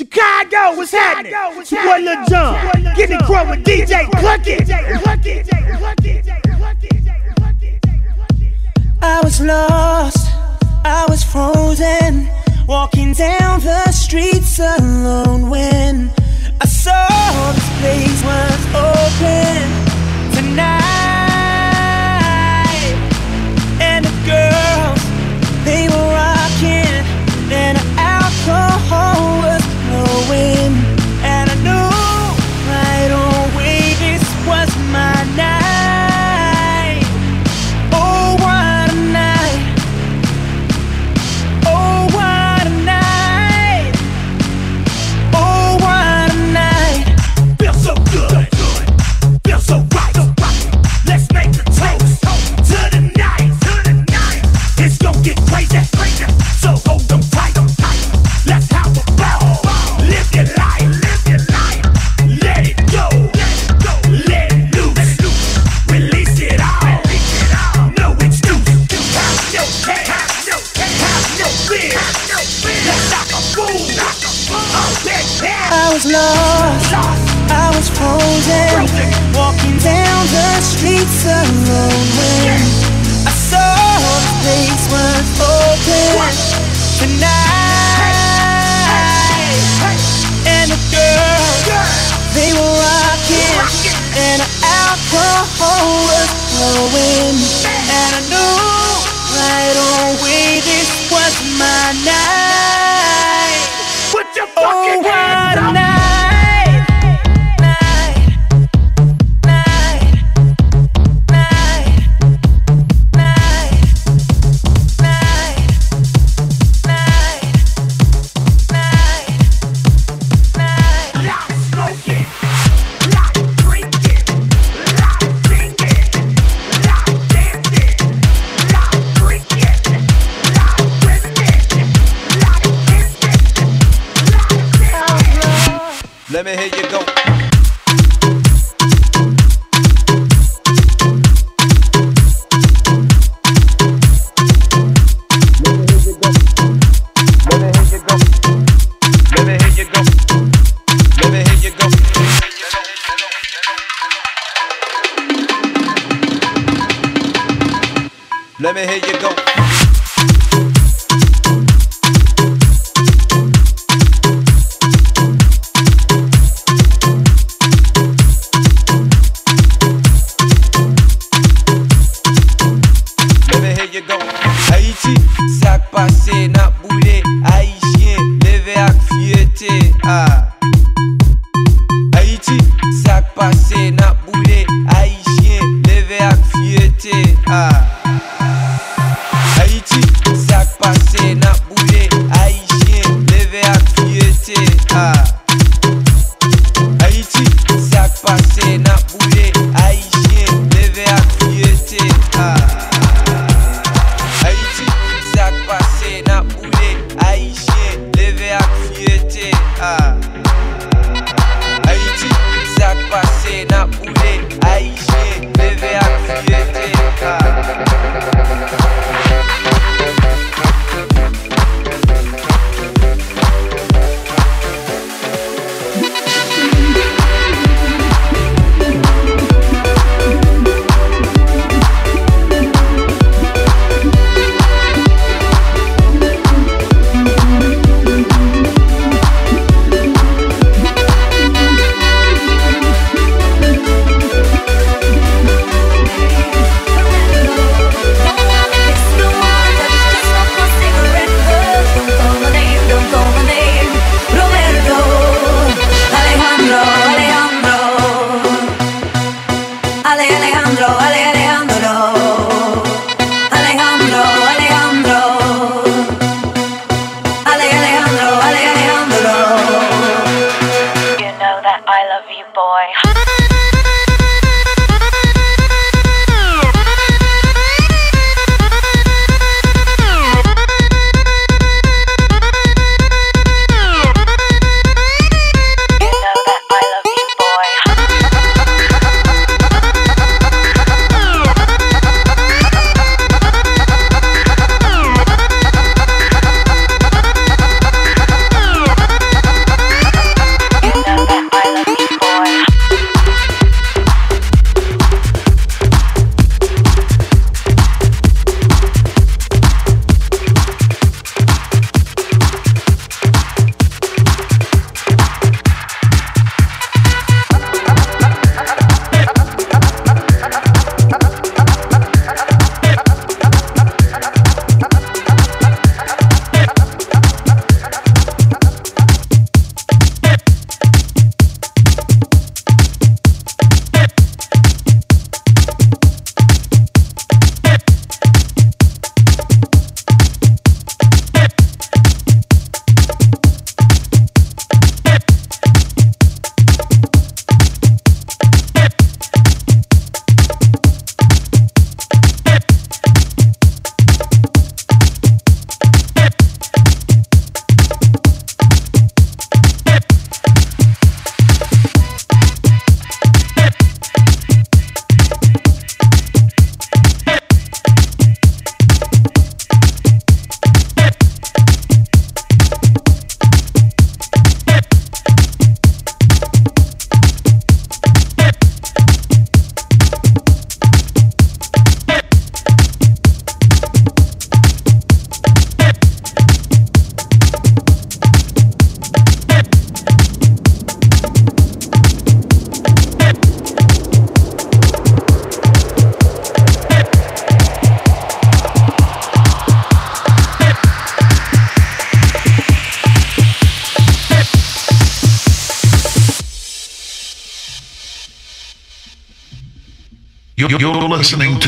Chicago, what's happening? It's your boy Lil Jon. Get it crunk with DJ Cluck I was lost, I was frozen, walking down the streets alone when I saw this place was open. always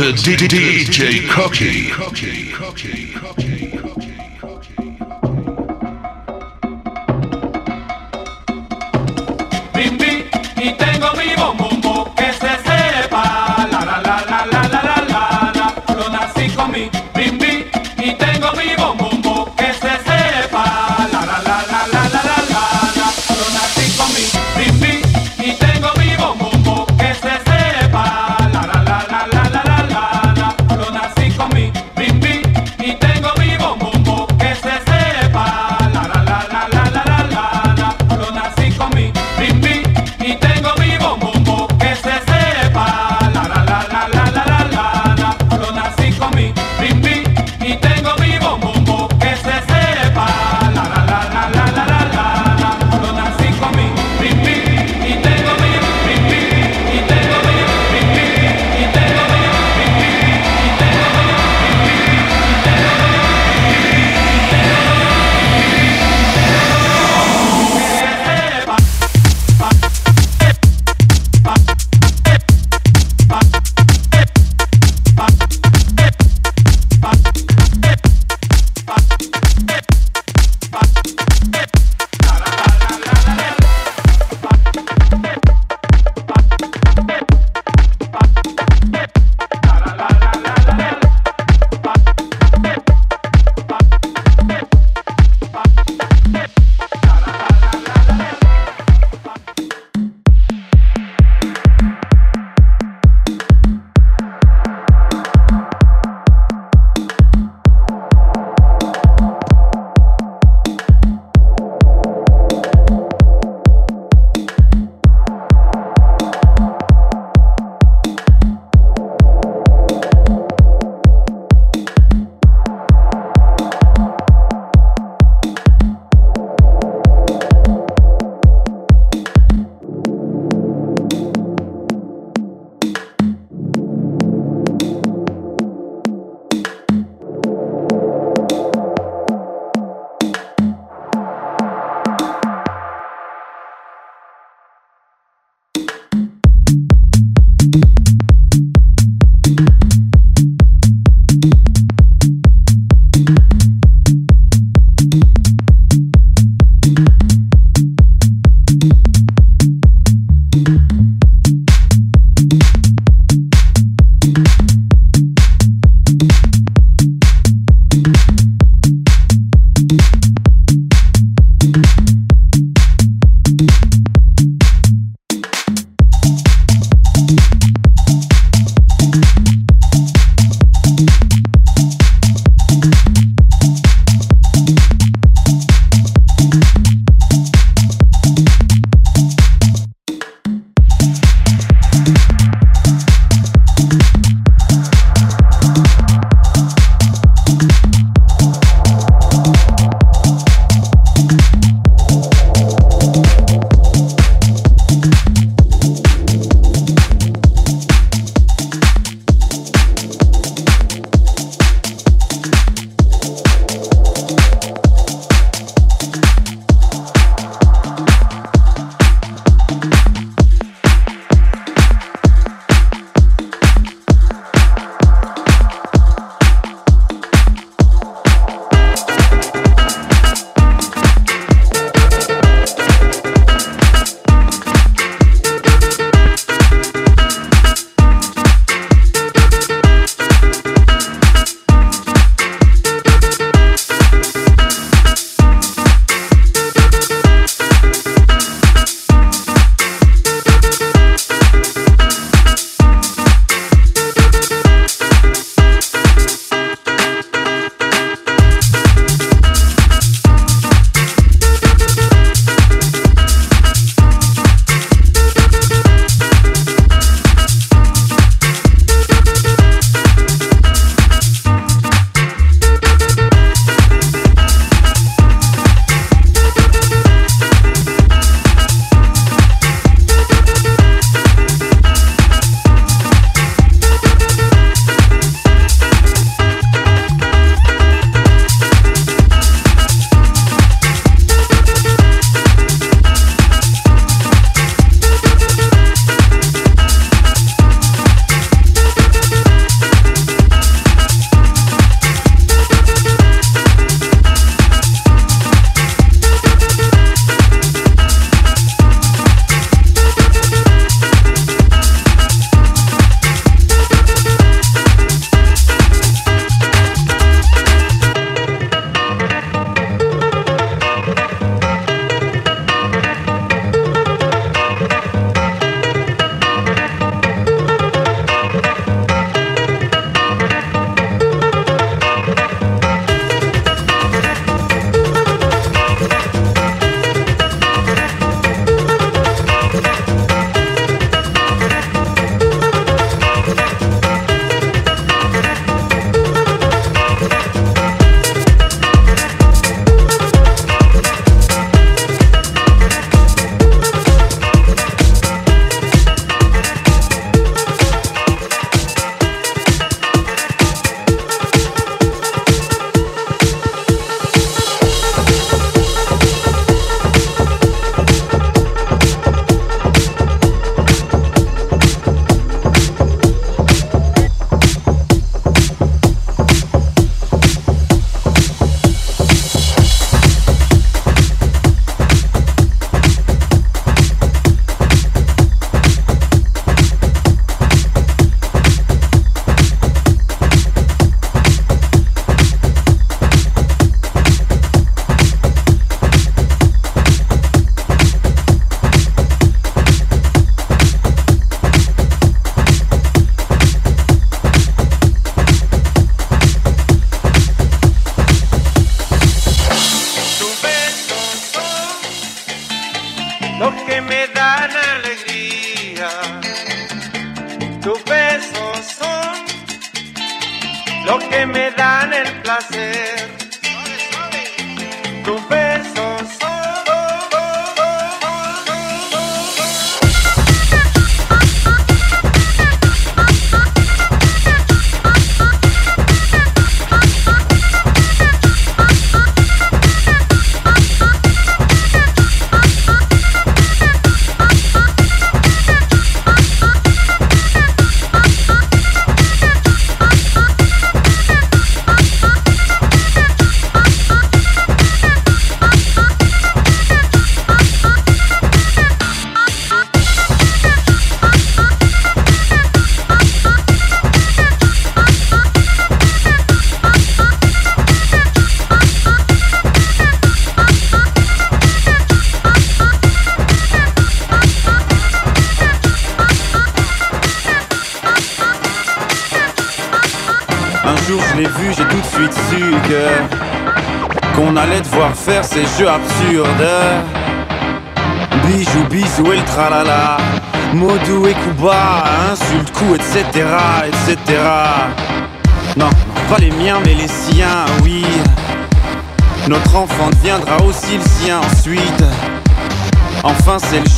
To DJ Cookie.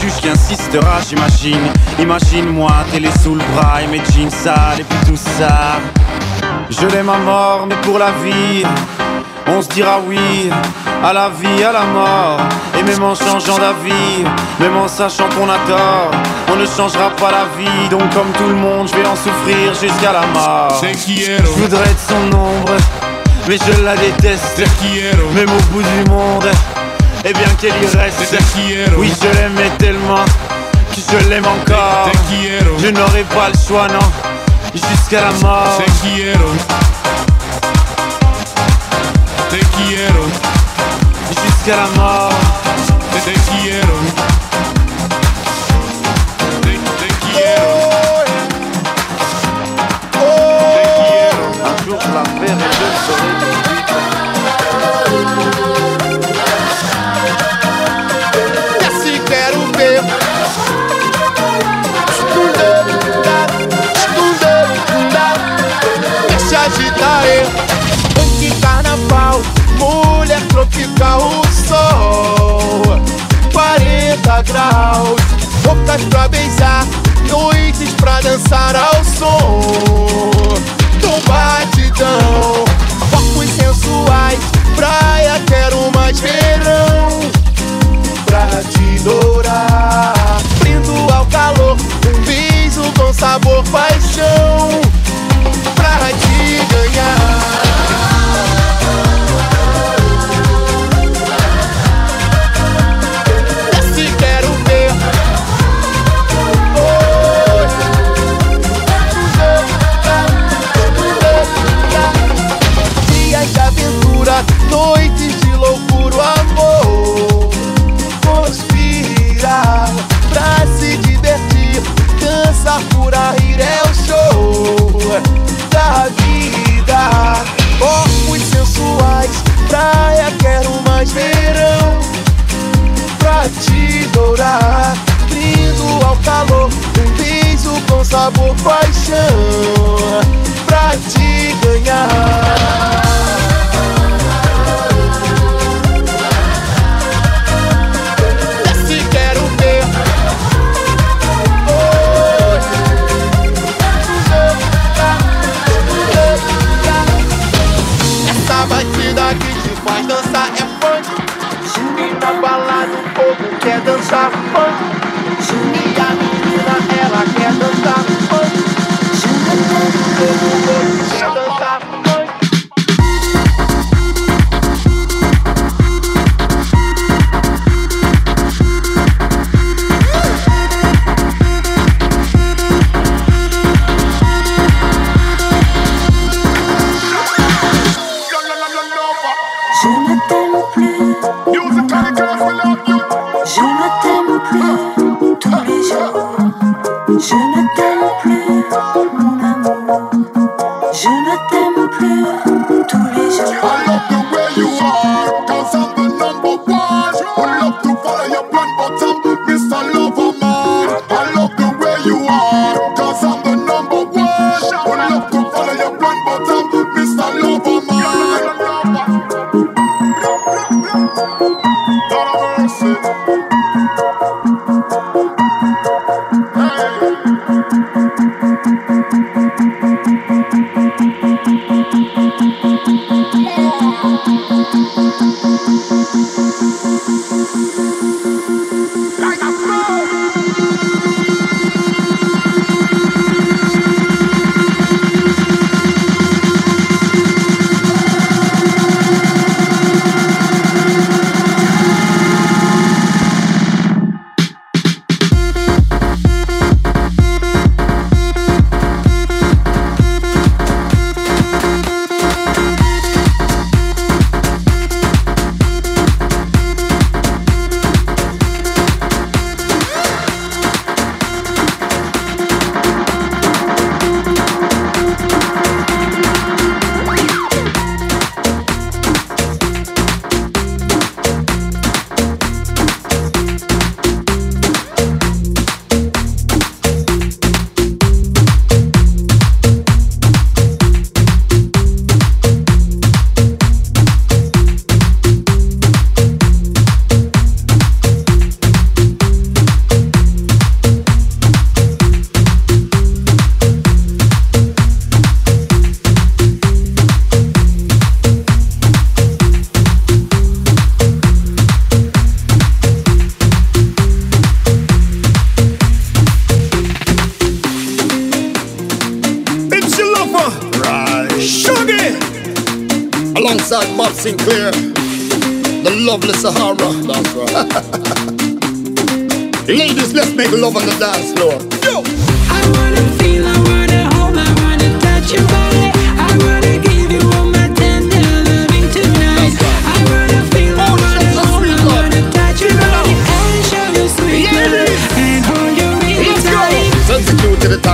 Juge qui insistera, j'imagine. Imagine-moi, télé sous le bras et mes jeans sales et puis tout ça. Je l'aime à mort, mais pour la vie, on se dira oui à la vie, à la mort. Et même en changeant d'avis, même en sachant qu'on a tort, on ne changera pas la vie. Donc, comme tout le monde, je vais en souffrir jusqu'à la mort. Je voudrais être son ombre, mais je la déteste. Même au bout du monde, et bien qu'elle y reste. Oui, je l'aimais tellement que je l'aime encore. Je n'aurai pas le choix, non, jusqu'à la mort. Jusqu'à la mort. O sol. 40 graus, bocas pra beijar, noites pra dançar ao som. Do batidão, corpos sensuais, praia, quero mais verão pra te dourar. noite.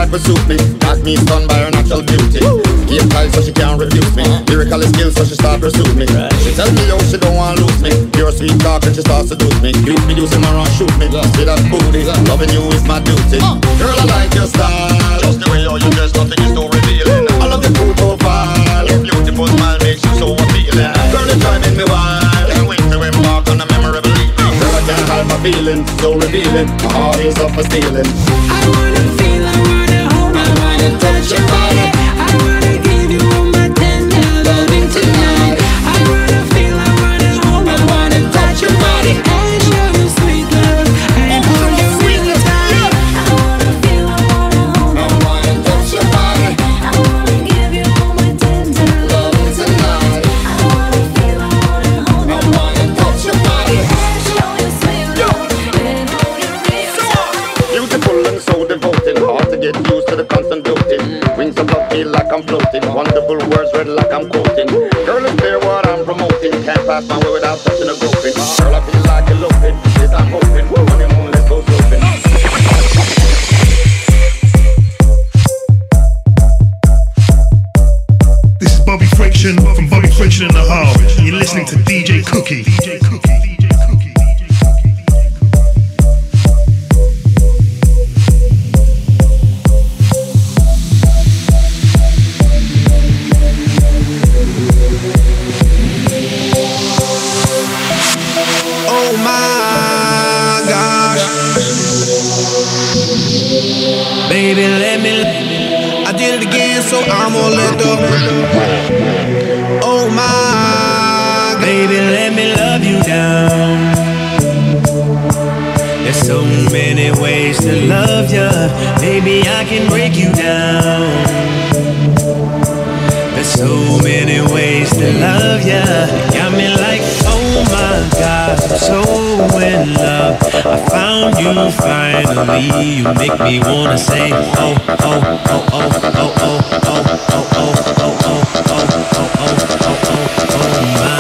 Substitute to the type of suit me. Got me stunned by her natural beauty. Game tight so she can't refuse me. Lyrical skills so she start pursue me. She tell me yo she don't want lose me. Pure sweet talk and she starts seduce me. You me using my run shoot me. See that booty, loving you is my duty. Girl I like your style. Just the way you you dress, nothing is too revealing. I love your cool profile. Your beautiful smile makes you so appealing. Girl it's driving me wild. Can't wait to embark on a memorable evening. Girl I can't hide my feelings, so revealing. My heart is up for stealing. I wanna touch your body. Pass my way without touching a groping. Girl, I feel like eloping. Yes, I'm hoping. Ways to love ya. Baby, I can break you down. There's so many ways to love ya. Got me like, oh my God, I'm so in love. I found you finally. You make me wanna say, oh, oh, oh, oh, oh, oh, oh, oh, oh, oh, oh, oh, oh, oh, oh, oh, oh my gosh.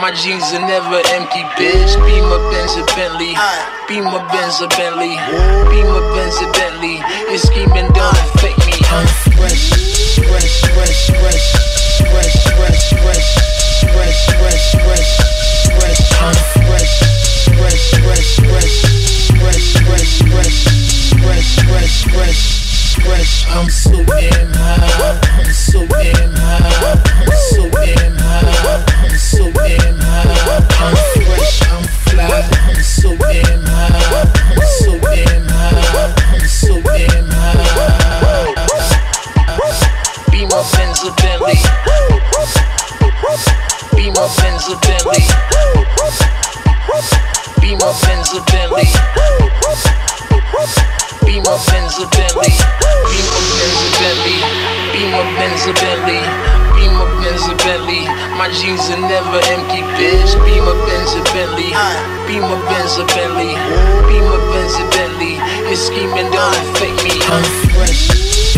My jeans are never empty, bitch. Beamer Benz a Bentley, Beamer Benz a Bentley, Beamer Benz a Bentley. Your scheming don't affect me. I'm fresh, fresh, fresh, fresh, fresh, fresh, fresh, fresh, fresh, fresh, fresh. I'm fresh, fresh, fresh, fresh, fresh, fresh, fresh, fresh, fresh, fresh, fresh. I'm so damn high. I'm so damn high. I'm so damn high. I'm so damn high. I'm fresh. I'm fly. I'm so damn high. I'm so damn high. I'm so damn high. Beamer Benz a Bentley. Beamer Benz a Bentley. Beamer Benz a Bentley. Beamer Benz a Bentley. Beamer Benz a Bentley. Beamer Benz a Bentley. Beamer Benz a Bentley. My jeans are never empty, bitch. Beamer Benz a Bentley. Beamer Benz a Bentley. Beamer Benz a Bentley. Your scheming don't affect me. I'm fresh,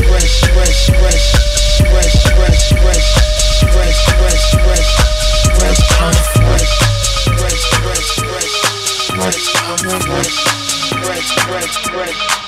fresh, fresh, fresh, fresh, fresh, fresh, fresh, fresh, fresh, fresh. I'm fresh, fresh, fresh, fresh, fresh. I'm fresh, fresh, fresh, fresh.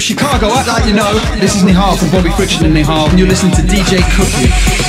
Chicago, act like you know. This is Nihal from Bobby Friction and Nihal, and you're listening to DJ Kuky.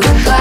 Go